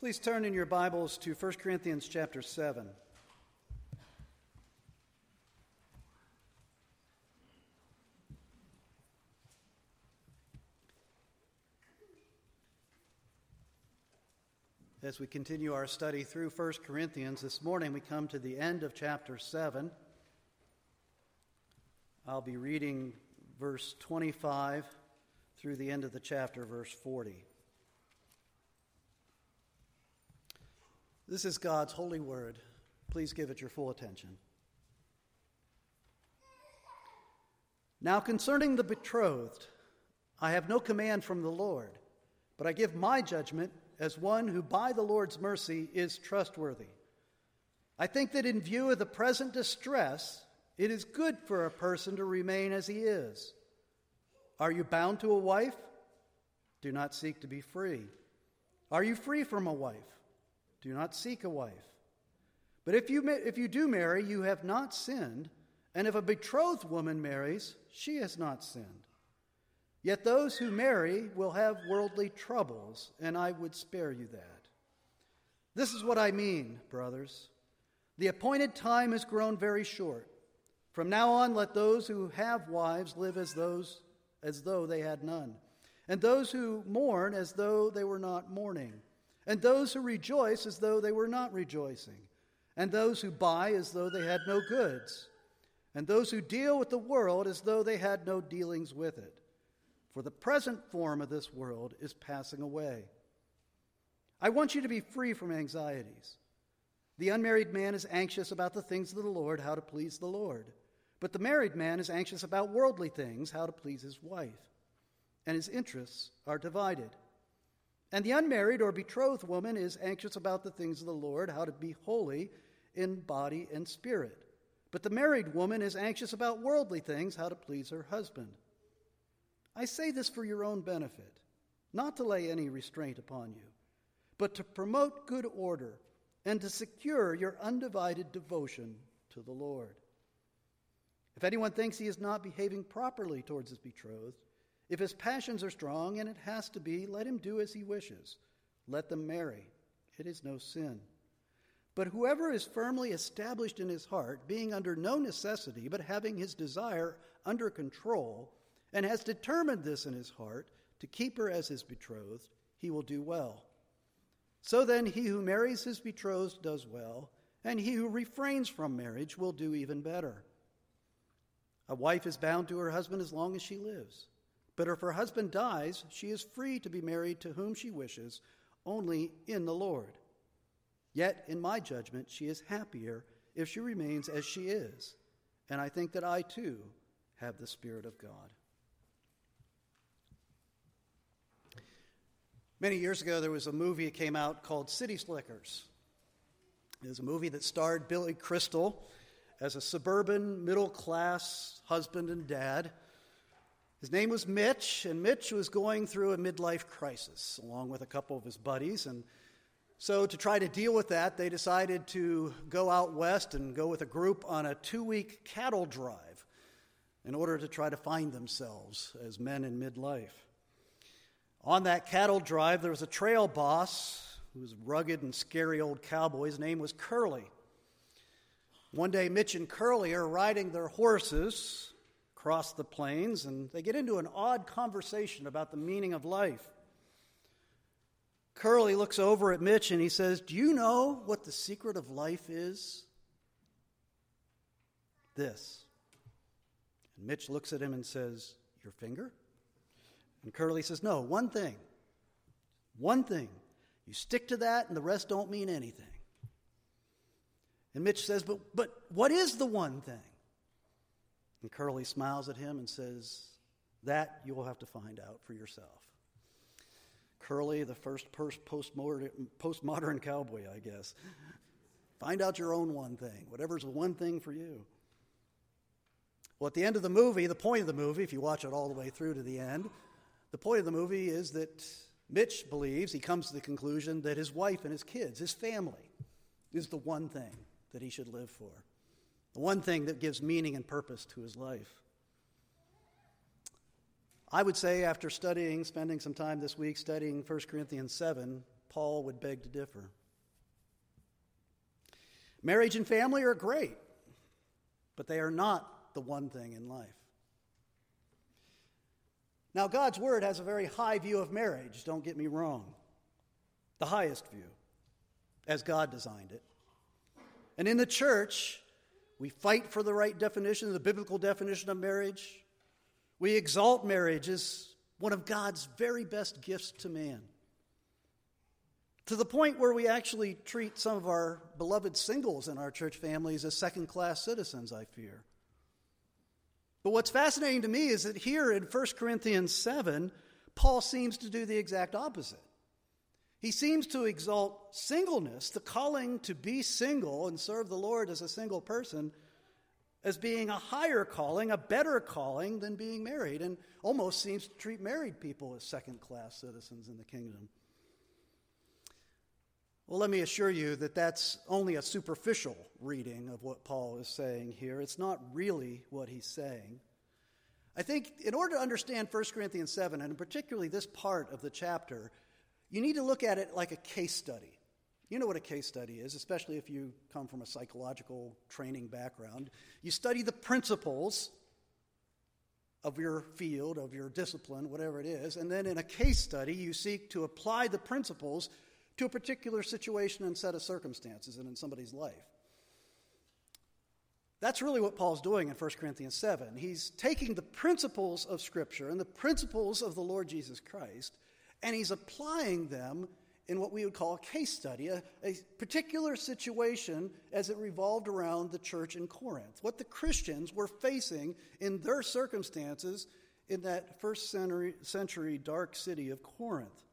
Please turn in your Bibles to 1 Corinthians chapter 7. As we continue our study through 1 Corinthians, this morning we come to the end of chapter 7. I'll be reading verse 25 through the end of the chapter, verse 40. This is God's holy word. Please give it your full attention. Now, concerning the betrothed, I have no command from the Lord, but I give my judgment as one who by the Lord's mercy is trustworthy. I think that in view of the present distress, it is good for a person to remain as he is. Are you bound to a wife? Do not seek to be free. Are you free from a wife? Do not seek a wife. But if you, if you do marry, you have not sinned, and if a betrothed woman marries, she has not sinned. Yet those who marry will have worldly troubles, and I would spare you that. This is what I mean, brothers. The appointed time has grown very short. From now on, let those who have wives live as those as though they had none, and those who mourn as though they were not mourning, and those who rejoice as though they were not rejoicing, and those who buy as though they had no goods, and those who deal with the world as though they had no dealings with it for the present form of this world is passing away. I want you to be free from anxieties. The unmarried man is anxious about the things of the Lord, how to please the Lord. But the married man is anxious about worldly things, how to please his wife. And his interests are divided. And the unmarried or betrothed woman is anxious about the things of the Lord, how to be holy in body and spirit. But the married woman is anxious about worldly things, how to please her husband. I say this for your own benefit, not to lay any restraint upon you, but to promote good order and to secure your undivided devotion to the Lord. If anyone thinks he is not behaving properly towards his betrothed, if his passions are strong, and it has to be, let him do as he wishes. Let them marry. It is no sin. But whoever is firmly established in his heart, being under no necessity, but having his desire under control, and has determined this in his heart to keep her as his betrothed, he will do well. So then, he who marries his betrothed does well, and he who refrains from marriage will do even better. A wife is bound to her husband as long as she lives. But if her husband dies, she is free to be married to whom she wishes, only in the Lord. Yet, in my judgment, she is happier if she remains as she is. And I think that I too have the Spirit of God. Many years ago, there was a movie that came out called City Slickers. It was a movie that starred Billy Crystal as a suburban middle class husband and dad. His name was Mitch, and Mitch was going through a midlife crisis along with a couple of his buddies. And so, to try to deal with that, they decided to go out west and go with a group on a two week cattle drive in order to try to find themselves as men in midlife. On that cattle drive, there was a trail boss who was rugged and scary old cowboy. His name was Curly. One day, Mitch and Curly are riding their horses across the plains, and they get into an odd conversation about the meaning of life. Curly looks over at Mitch and he says, Do you know what the secret of life is? This. And Mitch looks at him and says, Your finger? And Curly says, No, one thing. One thing. You stick to that, and the rest don't mean anything. And Mitch says, But, but what is the one thing? And Curly smiles at him and says, That you will have to find out for yourself. Curly, the first postmodern, cowboy, I guess. Find out your own one thing, whatever's the one thing for you. Well, at the end of the movie, the point of the movie, if you watch it all the way through to the end, the point of the movie is that Mitch believes, he comes to the conclusion that his wife and his kids, his family, is the one thing that he should live for, the one thing that gives meaning and purpose to his life. I would say, after studying, spending some time this week studying 1 Corinthians 7, Paul would beg to differ. Marriage and family are great, but they are not the one thing in life. Now, God's Word has a very high view of marriage, don't get me wrong. The highest view, as God designed it. And in the church, we fight for the right definition, the biblical definition of marriage. We exalt marriage as one of God's very best gifts to man. To the point where we actually treat some of our beloved singles in our church families as second class citizens, I fear. But what's fascinating to me is that here in 1 Corinthians 7, Paul seems to do the exact opposite. He seems to exalt singleness, the calling to be single and serve the Lord as a single person, as being a higher calling, a better calling than being married, and almost seems to treat married people as second class citizens in the kingdom. Well, let me assure you that that's only a superficial reading of what Paul is saying here. It's not really what he's saying. I think in order to understand 1 Corinthians 7, and particularly this part of the chapter, you need to look at it like a case study. You know what a case study is, especially if you come from a psychological training background. You study the principles of your field, of your discipline, whatever it is, and then in a case study, you seek to apply the principles to a particular situation and set of circumstances and in somebody's life. That's really what Paul's doing in 1 Corinthians 7. He's taking the principles of Scripture and the principles of the Lord Jesus Christ, and he's applying them in what we would call a case study, a, a, particular situation as it revolved around the church in Corinth, what the Christians were facing in their circumstances in that first century, century dark city of Corinth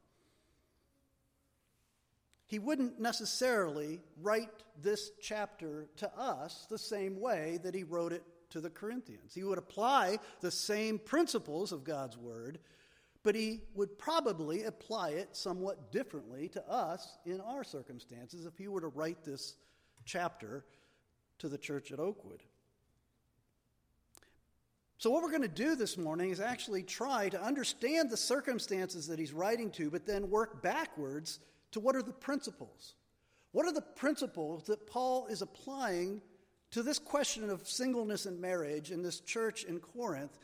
he wouldn't necessarily write this chapter to us the same way that he wrote it to the Corinthians. He would apply the same principles of God's word, but he would probably apply it somewhat differently to us in our circumstances if he were to write this chapter to the church at Oakwood. So, what we're going to do this morning is actually try to understand the circumstances that he's writing to, but then work backwards to what are the principles? What are the principles that Paul is applying to this question of singleness and marriage in this church in Corinth?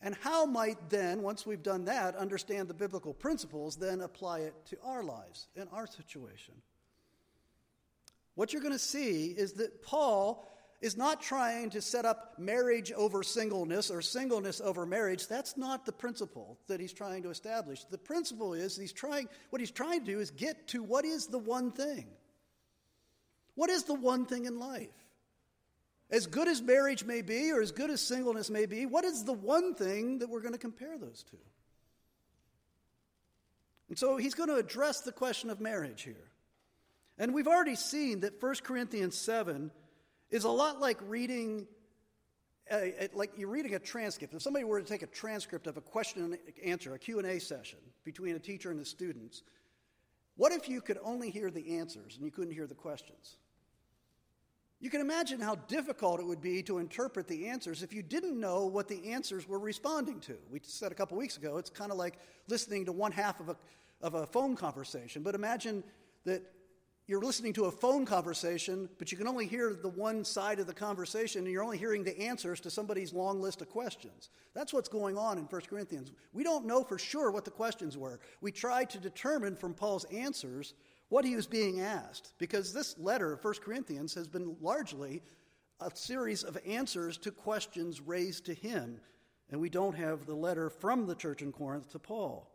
And how might then, once we've done that, understand the biblical principles, then apply it to our lives and our situation? What you're going to see is that Paul is not trying to set up marriage over singleness or singleness over marriage. That's not the principle that he's trying to establish. The principle is he's trying what he's trying to do is get to what is the one thing. What is the one thing in life? As good as marriage may be or as good as singleness may be, what is the one thing that we're going to compare those two? And so he's going to address the question of marriage here. And we've already seen that 1 Corinthians 7 is a lot like reading a, like you're reading a transcript. If somebody were to take a transcript of a question and answer, a Q&A session between a teacher and the students, what if you could only hear the answers and you couldn't hear the questions? You can imagine how difficult it would be to interpret the answers if you didn't know what the answers were responding to. We said a couple weeks ago, it's kind of like listening to one half of a, of a phone conversation. But imagine that you're listening to a phone conversation, but you can only hear the one side of the conversation, and you're only hearing the answers to somebody's long list of questions. That's what's going on in 1 Corinthians. We don't know for sure what the questions were. We try to determine from Paul's answers what he was being asked, because this letter of 1 Corinthians has been largely a series of answers to questions raised to him, and we don't have the letter from the church in Corinth to Paul.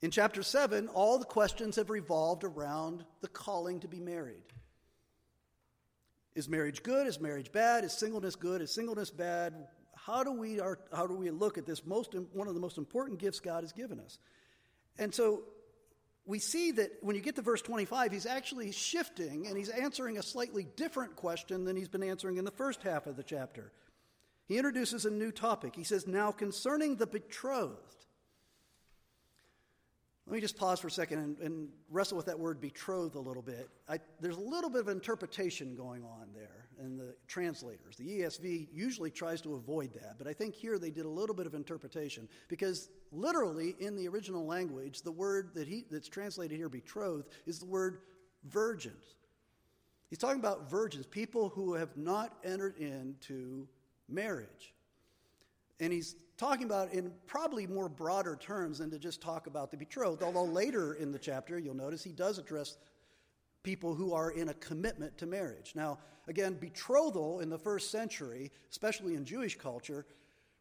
In chapter 7, all the questions have revolved around the calling to be married. Is marriage good? Is marriage bad? Is singleness good? Is singleness bad? How do we, how do we look at this most, one of the most important gifts God has given us? And so we see that when you get to verse 25, he's actually shifting and he's answering a slightly different question than he's been answering in the first half of the chapter. He introduces a new topic. He says, Now concerning the betrothed, me just pause for a second and, and wrestle with that word betrothed a little bit. I, there's a little bit of interpretation going on there. in the translators. The ESV usually tries to avoid that, but I think here they did a little bit of interpretation because literally in the original language, the word that he, that's translated here, betrothed, is the word virgins. He's talking about virgins, people who have not entered into marriage. And he's talking about in probably more broader terms than to just talk about the betrothed, although later in the chapter, you'll notice he does address people who are in a commitment to marriage. Now, again, betrothal in the first century, especially in Jewish culture,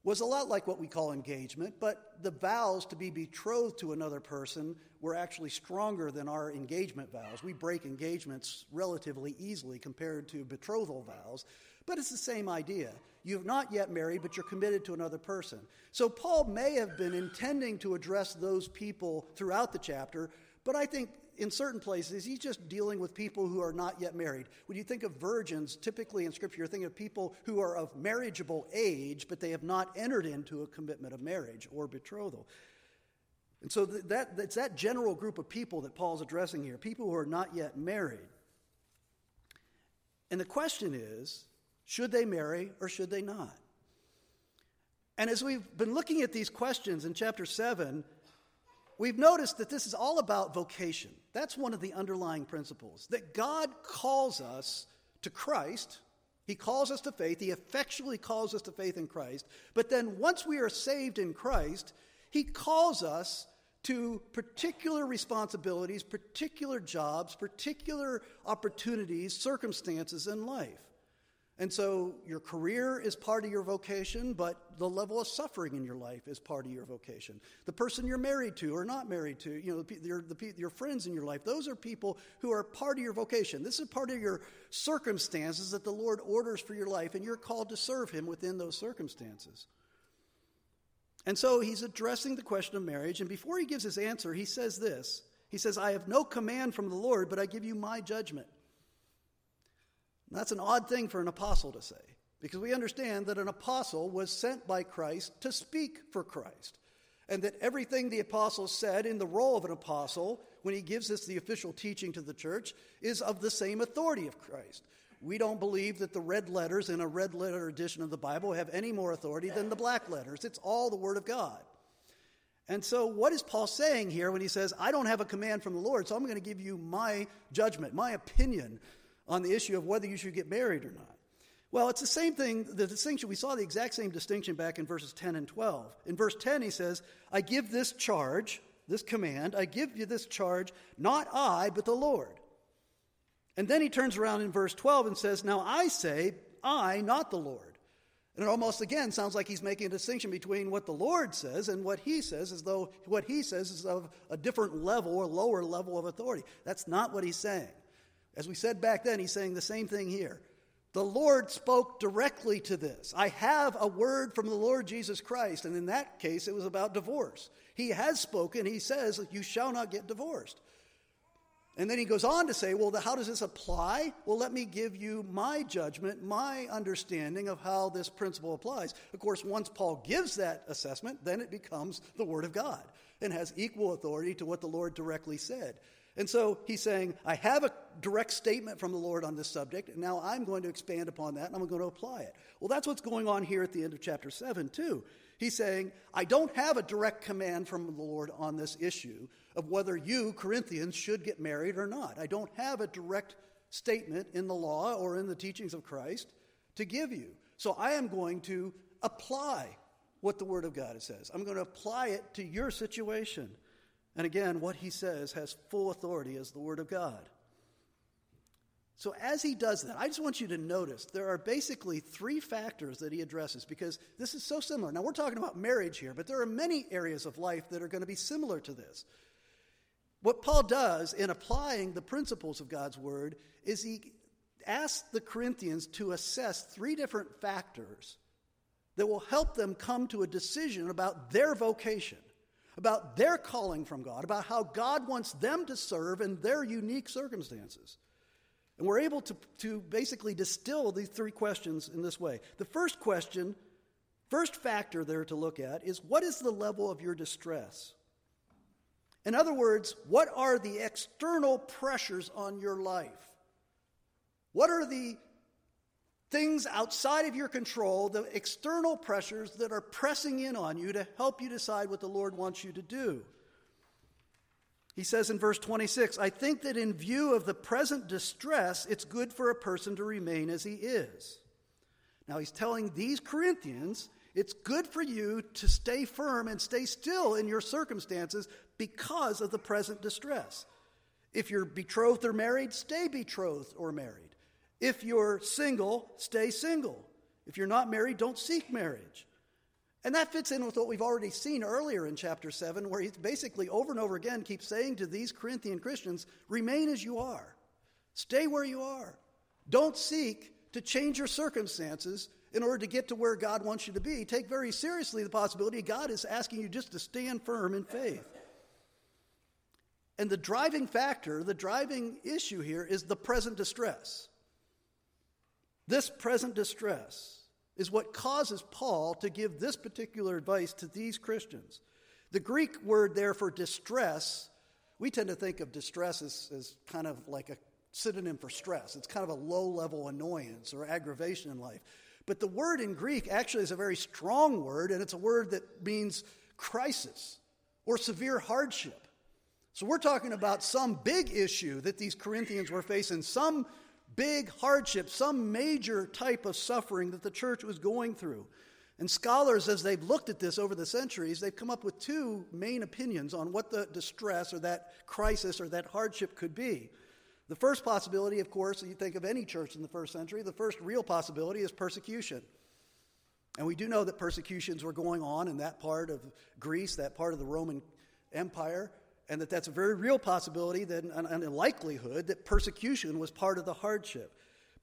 was a lot like what we call engagement, but the vows to be betrothed to another person were actually stronger than our engagement vows. We break engagements relatively easily compared to betrothal vows, but it's the same idea. You have not yet married, but you're committed to another person. So Paul may have been intending to address those people throughout the chapter, but I think in certain places, he's just dealing with people who are not yet married. When you think of virgins, typically in Scripture, you're thinking of people who are of marriageable age, but they have not entered into a commitment of marriage or betrothal. And so that, it's that general group of people that Paul's addressing here, people who are not yet married. And the question is should they marry or should they not? And as we've been looking at these questions in chapter 7, we've noticed that this is all about vocation. That's one of the underlying principles that God calls us to Christ. He calls us to faith. He effectually calls us to faith in Christ. But then once we are saved in Christ, He calls us to particular responsibilities, particular jobs, particular opportunities, circumstances in life. And so your career is part of your vocation, but the level of suffering in your life is part of your vocation. The person you're married to or not married to, you know, your, the, your friends in your life, those are people who are part of your vocation. This is part of your circumstances that the Lord orders for your life, and you're called to serve Him within those circumstances. And so he's addressing the question of marriage, and before he gives his answer, he says this He says, I have no command from the Lord, but I give you my judgment. That's an odd thing for an apostle to say, because we understand that an apostle was sent by Christ to speak for Christ, and that everything the apostle said in the role of an apostle, when he gives us the official teaching to the church, is of the same authority of Christ. We don't believe that the red letters in a red letter edition of the Bible have any more authority than the black letters. It's all the Word of God. And so, what is Paul saying here when he says, I don't have a command from the Lord, so I'm going to give you my judgment, my opinion on the issue of whether you should get married or not. Well, it's the same thing, the distinction, we saw the exact same distinction back in verses 10 and 12. In verse 10, he says, I give this charge, this command, I give you this charge, not I, but the Lord. And then he turns around in verse 12 and says, Now I say, I, not the Lord. And it almost again sounds like he's making a distinction between what the Lord says and what he says, as though what he says is of a different level or lower level of authority. That's not what he's saying. As we said back then, he's saying the same thing here. The Lord spoke directly to this. I have a word from the Lord Jesus Christ, and in that case, it was about divorce. He has spoken, he says, You shall not get divorced. And then he goes on to say, Well, how does this apply? Well, let me give you my judgment, my understanding of how this principle applies. Of course, once Paul gives that assessment, then it becomes the Word of God and has equal authority to what the Lord directly said. And so he's saying, I have a direct statement from the Lord on this subject, and now I'm going to expand upon that and I'm going to apply it. Well, that's what's going on here at the end of chapter 7, too. He's saying, I don't have a direct command from the Lord on this issue of whether you, Corinthians, should get married or not. I don't have a direct statement in the law or in the teachings of Christ to give you. So I am going to apply what the Word of God says. I'm going to apply it to your situation. And again, what he says has full authority as the Word of God. So, as he does that, I just want you to notice there are basically three factors that he addresses because this is so similar. Now, we're talking about marriage here, but there are many areas of life that are going to be similar to this. What Paul does in applying the principles of God's Word is he asks the Corinthians to assess three different factors that will help them come to a decision about their vocation about their calling from God, about how God wants them to serve in their unique circumstances. And we're able to, to basically distill these three questions in this way. The first question, first factor there to look at is what is the level of your distress? In other words, what are the external pressures on your life? What are the things outside of your control, the external pressures that are pressing in on you to help you decide what the Lord wants you to do. He says in verse 26 I think that in view of the present distress, it's good for a person to remain as he is. Now, he's telling these Corinthians it's good for you to stay firm and stay still in your circumstances because of the present distress. If you're betrothed or married, stay betrothed or married. If you're single, stay single. If you're not married, don't seek marriage. And that fits in with what we've already seen earlier in chapter 7, where he basically over and over again keeps saying to these Corinthian Christians, remain as you are, stay where you are. Don't seek to change your circumstances in order to get to where God wants you to be. Take very seriously the possibility God is asking you just to stand firm in faith. And the driving factor, the driving issue here is the present distress. This present distress is what causes Paul to give this particular advice to these Christians. The Greek word there for distress, we tend to think of distress as, as kind of like a synonym for stress. It's kind of a low level annoyance or aggravation in life. But the word in Greek actually is a very strong word, and it's a word that means crisis or severe hardship. So we're talking about some big issue that these Corinthians were facing, some big hardship, some major type of suffering that the church was going through. And scholars, as they've looked at this over the centuries, they've come up with two main opinions on what the distress or that crisis or that hardship could be. The first possibility, of course, you think of any church in the first century, the first real possibility is persecution. And we do know that persecutions were going on in that part of Greece, that part of the Roman Empire and that that's a very real possibility that, and a likelihood that persecution was part of the hardship.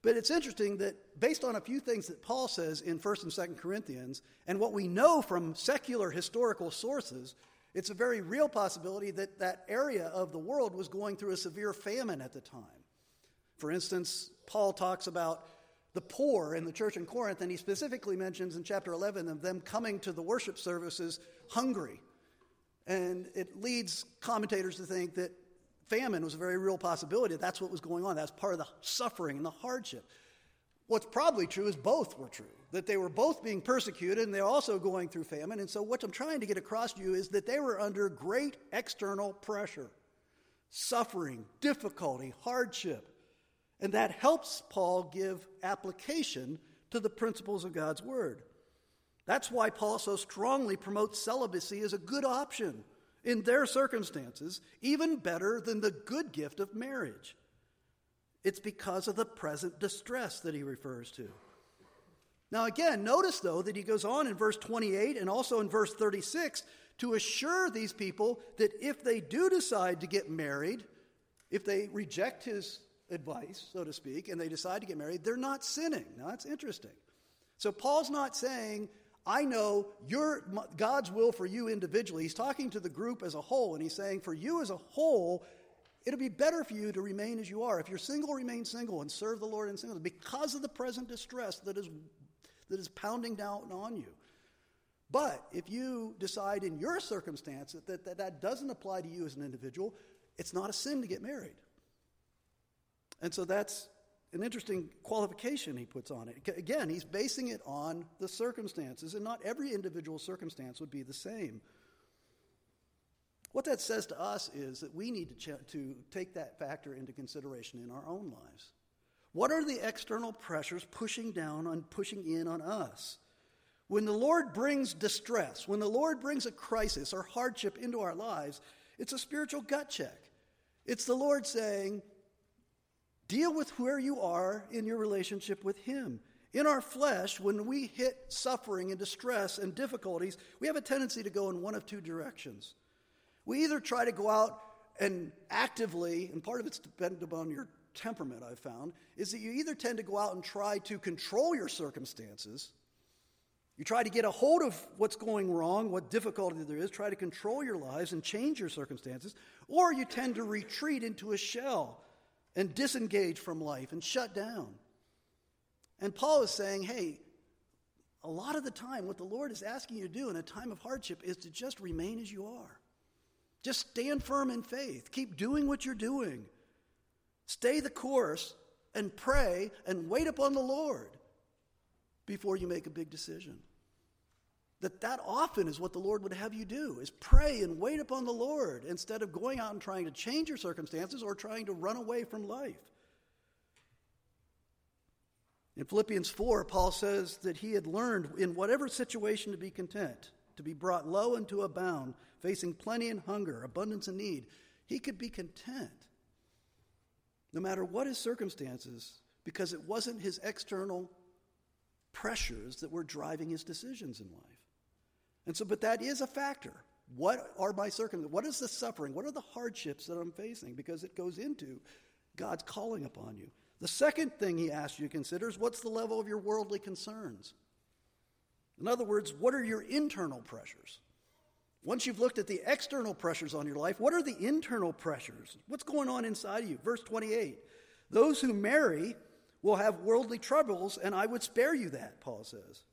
But it's interesting that based on a few things that Paul says in 1st and 2nd Corinthians, and what we know from secular historical sources, it's a very real possibility that that area of the world was going through a severe famine at the time. For instance, Paul talks about the poor in the church in Corinth, and he specifically mentions in chapter 11 of them coming to the worship services hungry and it leads commentators to think that famine was a very real possibility. That's what was going on. That's part of the suffering and the hardship. What's probably true is both were true, that they were both being persecuted and they're also going through famine. And so, what I'm trying to get across to you is that they were under great external pressure, suffering, difficulty, hardship. And that helps Paul give application to the principles of God's Word. That's why Paul so strongly promotes celibacy as a good option in their circumstances, even better than the good gift of marriage. It's because of the present distress that he refers to. Now, again, notice though that he goes on in verse 28 and also in verse 36 to assure these people that if they do decide to get married, if they reject his advice, so to speak, and they decide to get married, they're not sinning. Now, that's interesting. So, Paul's not saying I know your, God's will for you individually. He's talking to the group as a whole, and he's saying, for you as a whole, it'll be better for you to remain as you are. If you're single, remain single and serve the Lord in singleness because of the present distress that is, that is pounding down on you. But if you decide in your circumstance that, that that doesn't apply to you as an individual, it's not a sin to get married. And so that's an interesting qualification he puts on it. Again, he's basing it on the circumstances, and not every individual circumstance would be the same. What that says to us is that we need to, ch- to take that factor into consideration in our own lives. What are the external pressures pushing down on, pushing in on us? When the Lord brings distress, when the Lord brings a crisis or hardship into our lives, it's a spiritual gut check. It's the Lord saying, Deal with where you are in your relationship with Him. In our flesh, when we hit suffering and distress and difficulties, we have a tendency to go in one of two directions. We either try to go out and actively, and part of it's dependent upon your temperament, I've found, is that you either tend to go out and try to control your circumstances. You try to get a hold of what's going wrong, what difficulty there is, try to control your lives and change your circumstances, or you tend to retreat into a shell and disengage from life and shut down. And Paul is saying, hey, a lot of the time, what the Lord is asking you to do in a time of hardship is to just remain as you are. Just stand firm in faith. Keep doing what you're doing. Stay the course and pray and wait upon the Lord. before you make a big decision. That that often is what the Lord would have you do is pray and wait upon the Lord instead of going out and trying to change your circumstances or trying to run away from life. In Philippians 4, Paul says that he had learned in whatever situation to be content, to be brought low and to abound, facing plenty and hunger, abundance and need. He could be content no matter what his circumstances because it wasn't his external pressures that were driving his decisions in life. And so, but that is a factor. What are my circumstances? What is the suffering? What are the hardships that I'm facing? Because it goes into God's calling upon you. The second thing he asks you to consider is what's the level of your worldly concerns? In other words, what are your internal pressures? Once you've looked at the external pressures on your life, what are the internal pressures? What's going on inside of you? Verse 28 Those who marry will have worldly troubles, and I would spare you that, Paul says.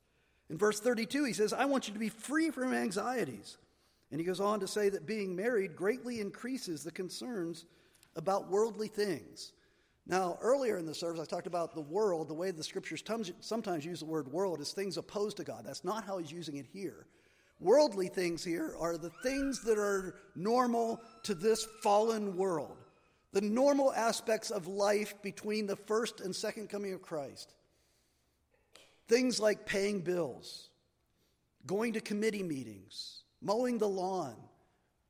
In verse 32, he says, I want you to be free from anxieties. And he goes on to say that being married greatly increases the concerns about worldly things. Now, earlier in the service, I talked about the world. The way the scriptures sometimes use the word world is things opposed to God. That's not how he's using it here. Worldly things here are the things that are normal to this fallen world, the normal aspects of life between the first and second coming of Christ. Things like paying bills, going to committee meetings, mowing the lawn,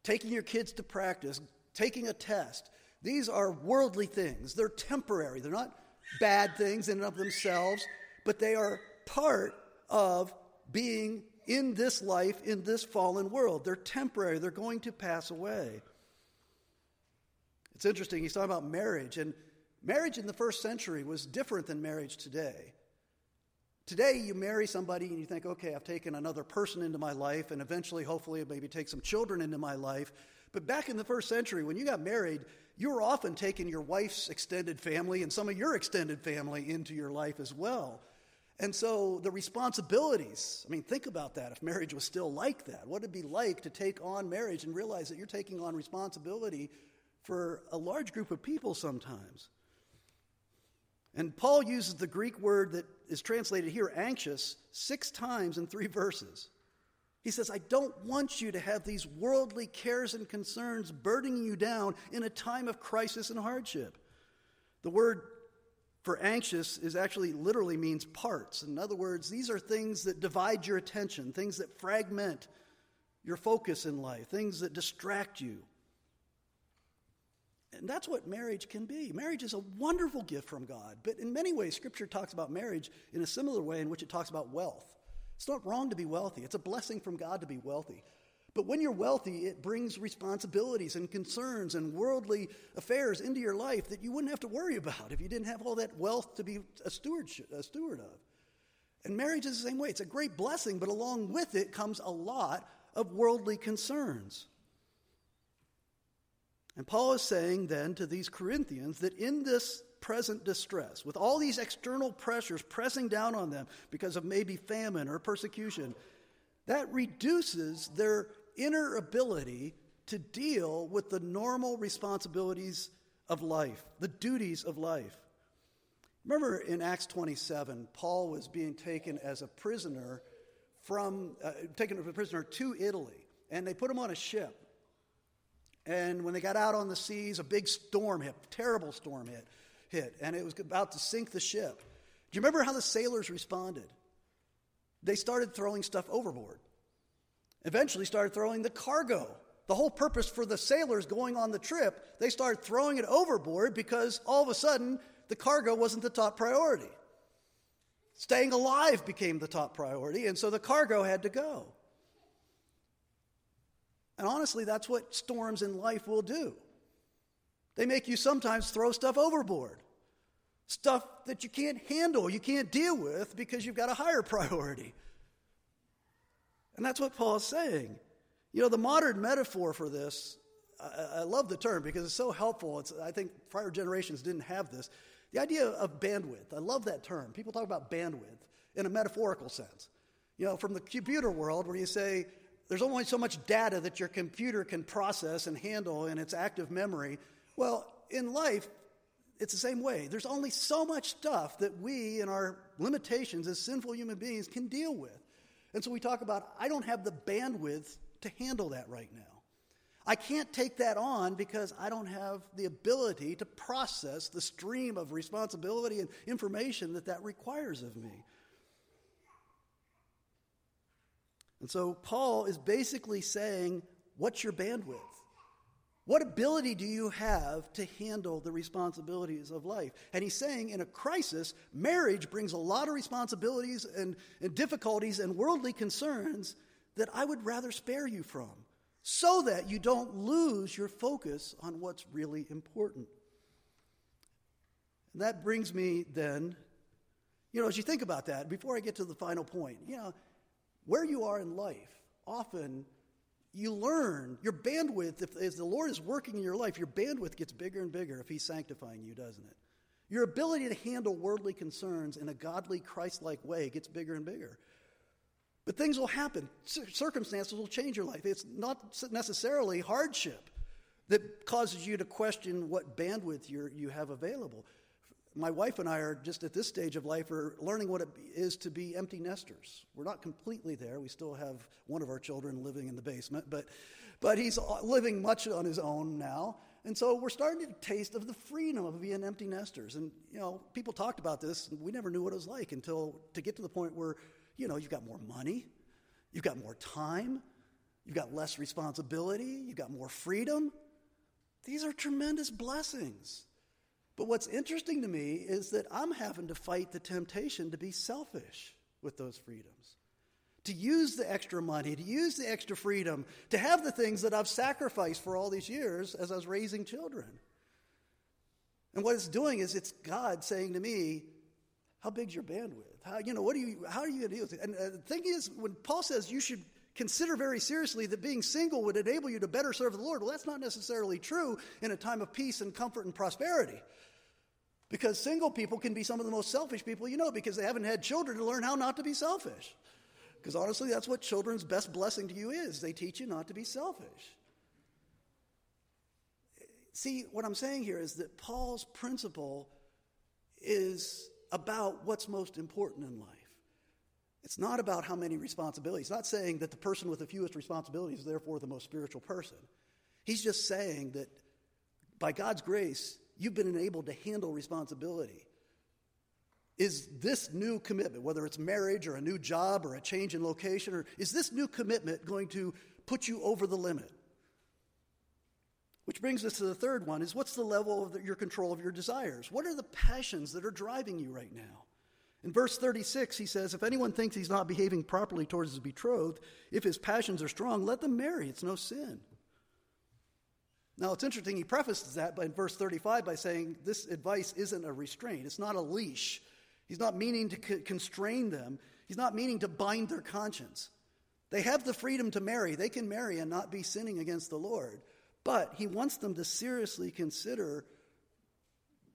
taking your kids to practice, taking a test. These are worldly things. They're temporary. They're not bad things in and of themselves, but they are part of being in this life, in this fallen world. They're temporary, they're going to pass away. It's interesting, he's talking about marriage, and marriage in the first century was different than marriage today. Today, you marry somebody and you think, okay, I've taken another person into my life, and eventually, hopefully, maybe take some children into my life. But back in the first century, when you got married, you were often taking your wife's extended family and some of your extended family into your life as well. And so the responsibilities, I mean, think about that if marriage was still like that. What would it be like to take on marriage and realize that you're taking on responsibility for a large group of people sometimes? And Paul uses the Greek word that is translated here, anxious, six times in three verses. He says, I don't want you to have these worldly cares and concerns burdening you down in a time of crisis and hardship. The word for anxious is actually literally means parts. In other words, these are things that divide your attention, things that fragment your focus in life, things that distract you. And that's what marriage can be. Marriage is a wonderful gift from God, but in many ways, Scripture talks about marriage in a similar way in which it talks about wealth. It's not wrong to be wealthy, it's a blessing from God to be wealthy. But when you're wealthy, it brings responsibilities and concerns and worldly affairs into your life that you wouldn't have to worry about if you didn't have all that wealth to be a steward, a steward of. And marriage is the same way. It's a great blessing, but along with it comes a lot of worldly concerns. And Paul is saying then to these Corinthians that in this present distress, with all these external pressures pressing down on them because of maybe famine or persecution, that reduces their inner ability to deal with the normal responsibilities of life, the duties of life. Remember in Acts 27, Paul was being taken as a prisoner from, uh, taken as a prisoner to Italy, and they put him on a ship. And when they got out on the seas, a big storm hit, terrible storm hit, hit, and it was about to sink the ship. Do you remember how the sailors responded? They started throwing stuff overboard eventually started throwing the cargo. The whole purpose for the sailors going on the trip, they started throwing it overboard because all of a sudden the cargo wasn't the top priority. Staying alive became the top priority, and so the cargo had to go. And honestly, that's what storms in life will do. They make you sometimes throw stuff overboard. Stuff that you can't handle, you can't deal with because you've got a higher priority. And that's what Paul is saying. You know, the modern metaphor for this, I, I love the term because it's so helpful. It's, I think prior generations didn't have this. The idea of bandwidth, I love that term. People talk about bandwidth in a metaphorical sense. You know, from the computer world where you say there's only so much data that your computer can process and handle in its active memory. Well, in life, it's the same way. There's only so much stuff that we, in our limitations as sinful human beings, can deal with. And so we talk about, I don't have the bandwidth to handle that right now. I can't take that on because I don't have the ability to process the stream of responsibility and information that that requires of me. And so Paul is basically saying, What's your bandwidth? What ability do you have to handle the responsibilities of life? And he's saying in a crisis, marriage brings a lot of responsibilities and, and difficulties and worldly concerns that I would rather spare you from so that you don't lose your focus on what's really important. And that brings me then, you know, as you think about that, before I get to the final point, you know, where you are in life, often you learn your bandwidth, if, the Lord is working in your life, your bandwidth gets bigger and bigger if He's sanctifying you, doesn't it? Your ability to handle worldly concerns in a godly, Christ like way gets bigger and bigger. But things will happen, circumstances will change your life. It's not necessarily hardship that causes you to question what bandwidth you have available. My wife and I are just at this stage of life are learning what it is to be empty nesters. We're not completely there. We still have one of our children living in the basement, but, but he's living much on his own now. And so we're starting to taste of the freedom of being empty nesters. And, you know, people talked about this, we never knew what it was like until to get to the point where you know, you've got more money, you've got more time, you've got less responsibility, you've got more freedom. These are tremendous blessings. But what's interesting to me is that I'm having to fight the temptation to be selfish with those freedoms. To use the extra money, to use the extra freedom, to have the things that I've sacrificed for all these years as I was raising children. And what it's doing is it's God saying to me, How big's your bandwidth? How, you know, what do you, how are you going to deal with it? And uh, the thing is, when Paul says you should consider very seriously that being single would enable you to better serve the Lord, well, that's not necessarily true in a time of peace and comfort and prosperity. Because single people can be some of the most selfish people you know because they haven't had children to learn how not to be selfish. Because honestly, that's what children's best blessing to you is. They teach you not to be selfish. See, what I'm saying here is that Paul's principle is about what's most important in life. It's not about how many responsibilities. He's not saying that the person with the fewest responsibilities is therefore the most spiritual person. He's just saying that by God's grace, you've been enabled to handle responsibility. Is this new commitment, whether it's marriage or a new job or a change in location, or is this new commitment going to put you over the limit? Which brings us to the third one is what's the level of the, your control of your desires? What are the passions that are driving you right now? In verse 36, he says, If anyone thinks he's not behaving properly towards his betrothed, if his passions are strong, let them marry. It's no sin. Now, it's interesting, he prefaces that by, in verse 35 by saying this advice isn't a restraint, it's not a leash. He's not meaning to constrain them, he's not meaning to bind their conscience. They have the freedom to marry, they can marry and not be sinning against the Lord. But he wants them to seriously consider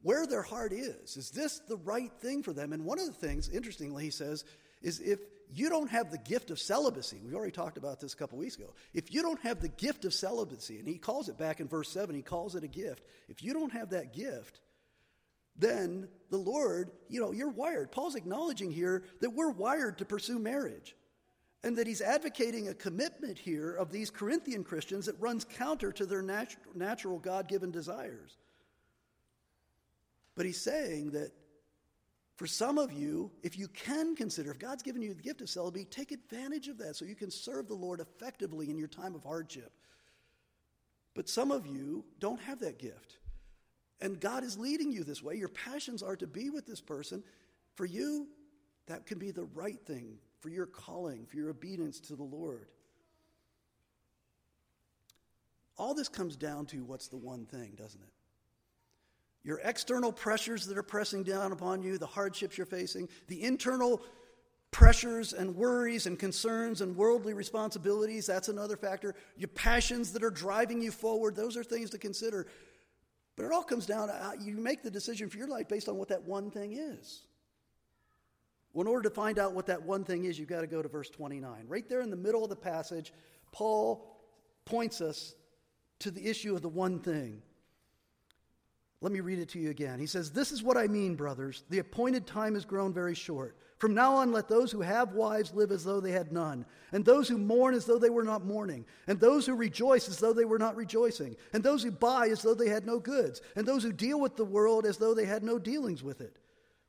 where their heart is. Is this the right thing for them? And one of the things, interestingly, he says, is if you don't have the gift of celibacy, we've already talked about this a couple weeks ago. If you don't have the gift of celibacy, and he calls it back in verse 7, he calls it a gift. If you don't have that gift, then the Lord, you know, you're wired. Paul's acknowledging here that we're wired to pursue marriage and that he's advocating a commitment here of these Corinthian Christians that runs counter to their natu- natural God given desires. But he's saying that for some of you, if you can consider, if God's given you the gift of celibacy, take advantage of that so you can serve the Lord effectively in your time of hardship. But some of you don't have that gift. And God is leading you this way. Your passions are to be with this person. For you, that can be the right thing for your calling, for your obedience to the Lord. All this comes down to what's the one thing, doesn't it? Your external pressures that are pressing down upon you, the hardships you're facing, the internal pressures and worries and concerns and worldly responsibilities, that's another factor. Your passions that are driving you forward, those are things to consider. But it all comes down to you make the decision for your life based on what that one thing is. Well, in order to find out what that one thing is, you've got to go to verse 29. Right there in the middle of the passage, Paul points us to the issue of the one thing. Let me read it to you again. He says, This is what I mean, brothers. The appointed time has grown very short. From now on, let those who have wives live as though they had none, and those who mourn as though they were not mourning, and those who rejoice as though they were not rejoicing, and those who buy as though they had no goods, and those who deal with the world as though they had no dealings with it.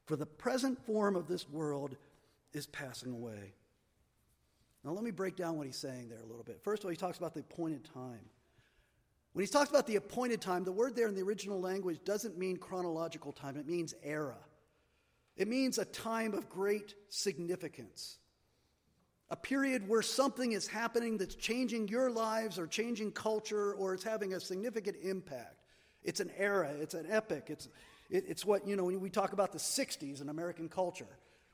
For the present form of this world is passing away. Now, let me break down what he's saying there a little bit. First of all, he talks about the appointed time. When he talks about the appointed time, the word there in the original language doesn't mean chronological time, it means era. It means a time of great significance. A period where something is happening that's changing your lives or changing culture or it's having a significant impact. It's an era, it's an epic. It's, it, it's what, you know, when we talk about the 60s in American culture,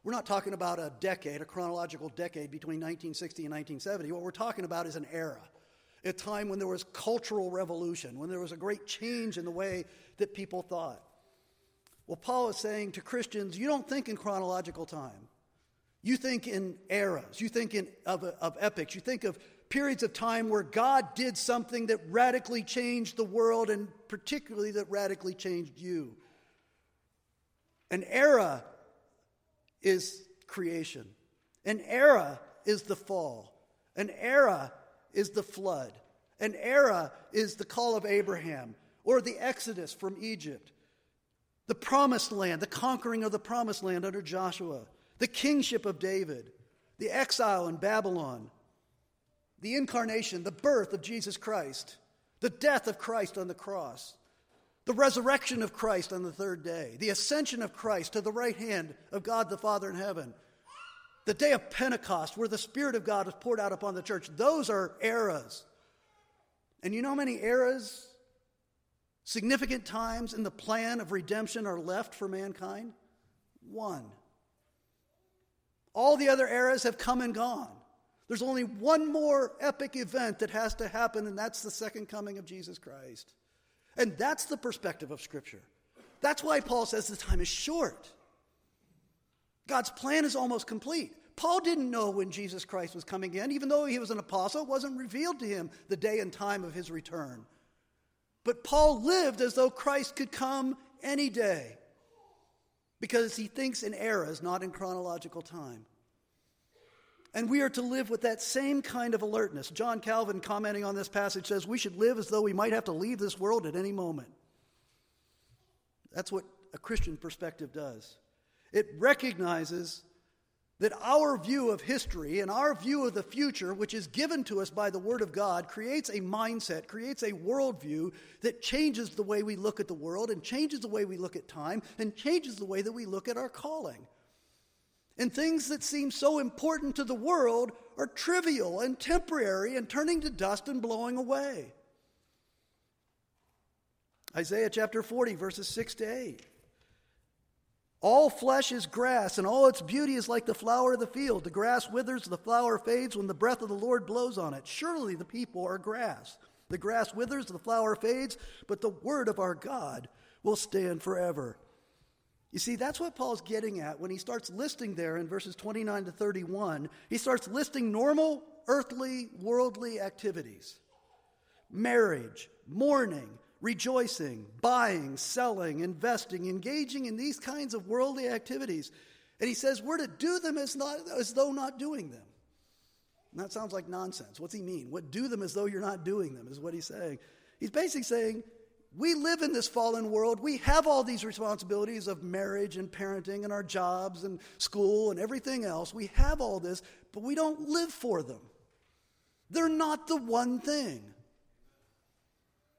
we're not talking about a decade, a chronological decade between 1960 and 1970. What we're talking about is an era a time when there was cultural revolution, when there was a great change in the way that people thought. Well, Paul is saying to Christians, you don't think in chronological time. You think in eras. You think in, of, of epics. You think of periods of time where God did something that radically changed the world and particularly that radically changed you. An era is creation, an era is the fall, an era is the flood. An era is the call of Abraham or the exodus from Egypt. The promised land, the conquering of the promised land under Joshua, the kingship of David, the exile in Babylon, the incarnation, the birth of Jesus Christ, the death of Christ on the cross, the resurrection of Christ on the third day, the ascension of Christ to the right hand of God the Father in heaven, the day of Pentecost, where the Spirit of God is poured out upon the church, those are eras. And you know how many eras, significant times in the plan of redemption are left for mankind? One. All the other eras have come and gone. There's only one more epic event that has to happen, and that's the second coming of Jesus Christ. And that's the perspective of Scripture. That's why Paul says the time is short. God's plan is almost complete. Paul didn't know when Jesus Christ was coming in, even though he was an apostle, it wasn't revealed to him the day and time of his return. But Paul lived as though Christ could come any day because he thinks in eras, not in chronological time. And we are to live with that same kind of alertness. John Calvin, commenting on this passage, says we should live as though we might have to leave this world at any moment. That's what a Christian perspective does. It recognizes that our view of history and our view of the future, which is given to us by the Word of God, creates a mindset, creates a worldview that changes the way we look at the world and changes the way we look at time and changes the way that we look at our calling. And things that seem so important to the world are trivial and temporary and turning to dust and blowing away. Isaiah chapter 40, verses 6 to 8. All flesh is grass, and all its beauty is like the flower of the field. The grass withers, the flower fades when the breath of the Lord blows on it. Surely the people are grass. The grass withers, the flower fades, but the word of our God will stand forever. You see, that's what Paul's getting at when he starts listing there in verses 29 to 31. He starts listing normal, earthly, worldly activities marriage, mourning, rejoicing, buying, selling, investing, engaging in these kinds of worldly activities. And he says we're to do them as, not, as though not doing them. And that sounds like nonsense. What's he mean? What do them as though you're not doing them is what he's saying. He's basically saying we live in this fallen world. We have all these responsibilities of marriage and parenting and our jobs and school and everything else. We have all this, but we don't live for them. They're not the one thing.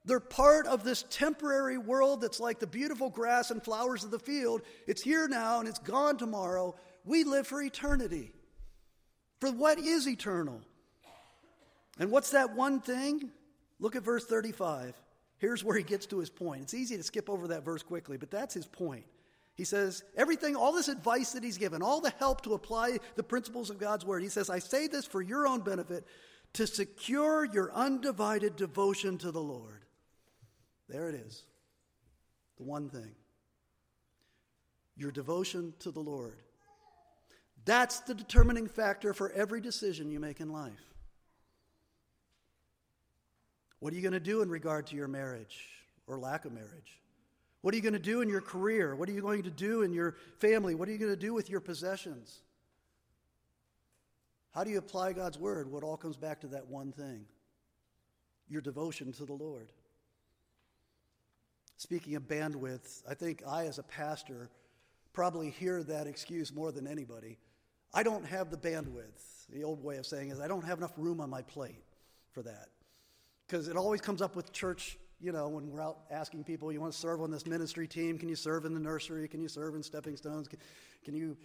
They're part of this temporary world that's like the beautiful grass and flowers of the field. It's here now and it's gone tomorrow. We live for eternity. For what is eternal? And what's that one thing? Look at verse 35. Here's where he gets to his point. It's easy to skip over that verse quickly, but that's his point. He says, everything, all this advice that he's given, all the help to apply the principles of God's word, he says, I say this for your own benefit to secure your undivided devotion to the Lord. There it is. The one thing your devotion to the Lord. That's the determining factor for every decision you make in life. What are you going to do in regard to your marriage or lack of marriage? What are you going to do in your career? What are you going to do in your family? What are you going to do with your possessions? How do you apply God's word? Well, it all comes back to that one thing your devotion to the Lord. Speaking of bandwidth, I think I, as a pastor, probably hear that excuse more than anybody. I don't have the bandwidth. The old way of saying is, I don't have enough room on my plate for that. Because it always comes up with church, you know, when we're out asking people, you want to serve on this ministry team? Can you serve in the nursery? Can you serve in Stepping Stones? Can, can you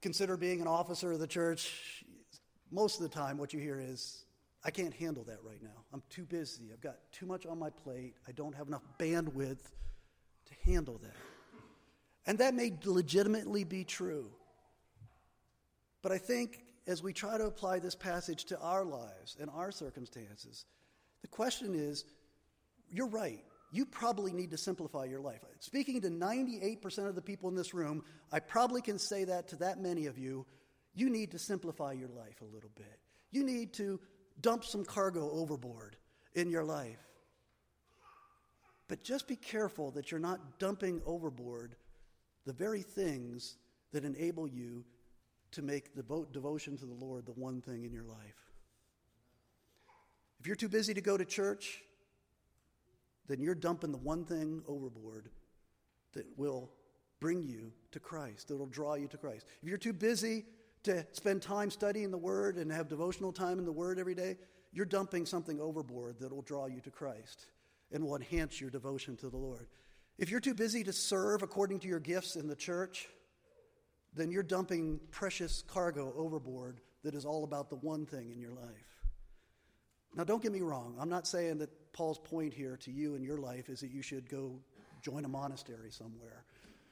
consider being an officer of the church? Most of the time, what you hear is, I can't handle that right now. I'm too busy. I've got too much on my plate. I don't have enough bandwidth to handle that. And that may legitimately be true. But I think as we try to apply this passage to our lives and our circumstances, the question is you're right. You probably need to simplify your life. Speaking to 98% of the people in this room, I probably can say that to that many of you. You need to simplify your life a little bit. You need to dump some cargo overboard in your life. But just be careful that you're not dumping overboard the very things that enable you to make the devotion to the Lord the one thing in your life. If you're too busy to go to church, then you're dumping the one thing overboard that will bring you to Christ, that will draw you to Christ. If you're too busy to spend time studying the Word and have devotional time in the Word every day, you're dumping something overboard that will draw you to Christ and will enhance your devotion to the Lord. If you're too busy to serve according to your gifts in the church, then you're dumping precious cargo overboard that is all about the one thing in your life. Now, don't get me wrong. I'm not saying that Paul's point here to you in your life is that you should go join a monastery somewhere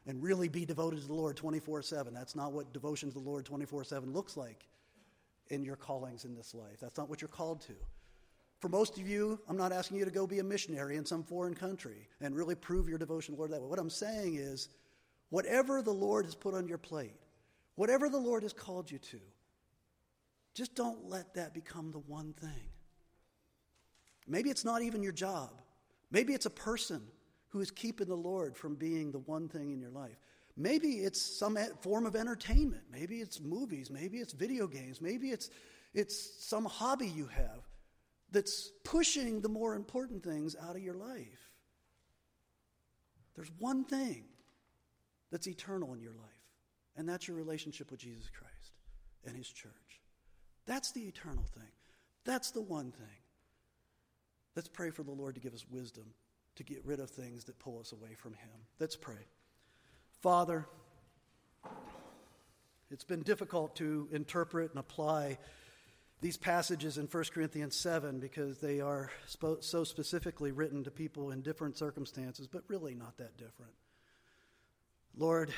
and really be devoted to the Lord 24 7. That's not what devotion to the Lord 24 7 looks like in your callings in this life. That's not what you're called to. For most of you, I'm not asking you to go be a missionary in some foreign country and really prove your devotion to the Lord that way. What I'm saying is, whatever the Lord has put on your plate, whatever the Lord has called you to, just don't let that become the one thing. Maybe it's not even your job. Maybe it's a person who is keeping the Lord from being the one thing in your life. Maybe it's some form of entertainment. Maybe it's movies. Maybe it's video games. Maybe it's, it's some hobby you have that's pushing the more important things out of your life. There's one thing that's eternal in your life, and that's your relationship with Jesus Christ and His church. That's the eternal thing. That's the one thing. Let's pray for the Lord to give us wisdom to get rid of things that pull us away from Him. Let's pray. Father, it's been difficult to interpret and apply these passages in 1 Corinthians 7 because they are so specifically written to people in different circumstances, but really not that different. Lord,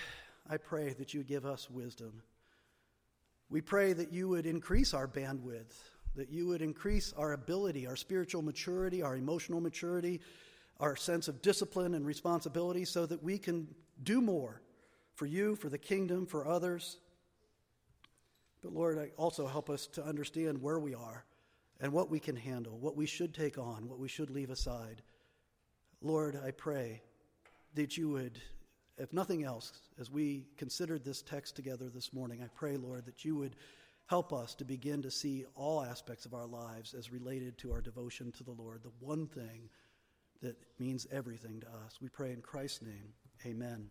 I pray that you give us wisdom. We pray that you would increase our bandwidth, that you would increase our ability, our spiritual maturity, our emotional maturity, our sense of discipline and responsibility, so that we can do more for you, for the kingdom, for others. But Lord, also help us to understand where we are and what we can handle, what we should take on, what we should leave aside. Lord, I pray that you would, if nothing else, as we considered this text together this morning, I pray, Lord, that you would help us to begin to see all aspects of our lives as related to our devotion to the Lord, the one thing that means everything to us. We pray in Christ's name. Amen.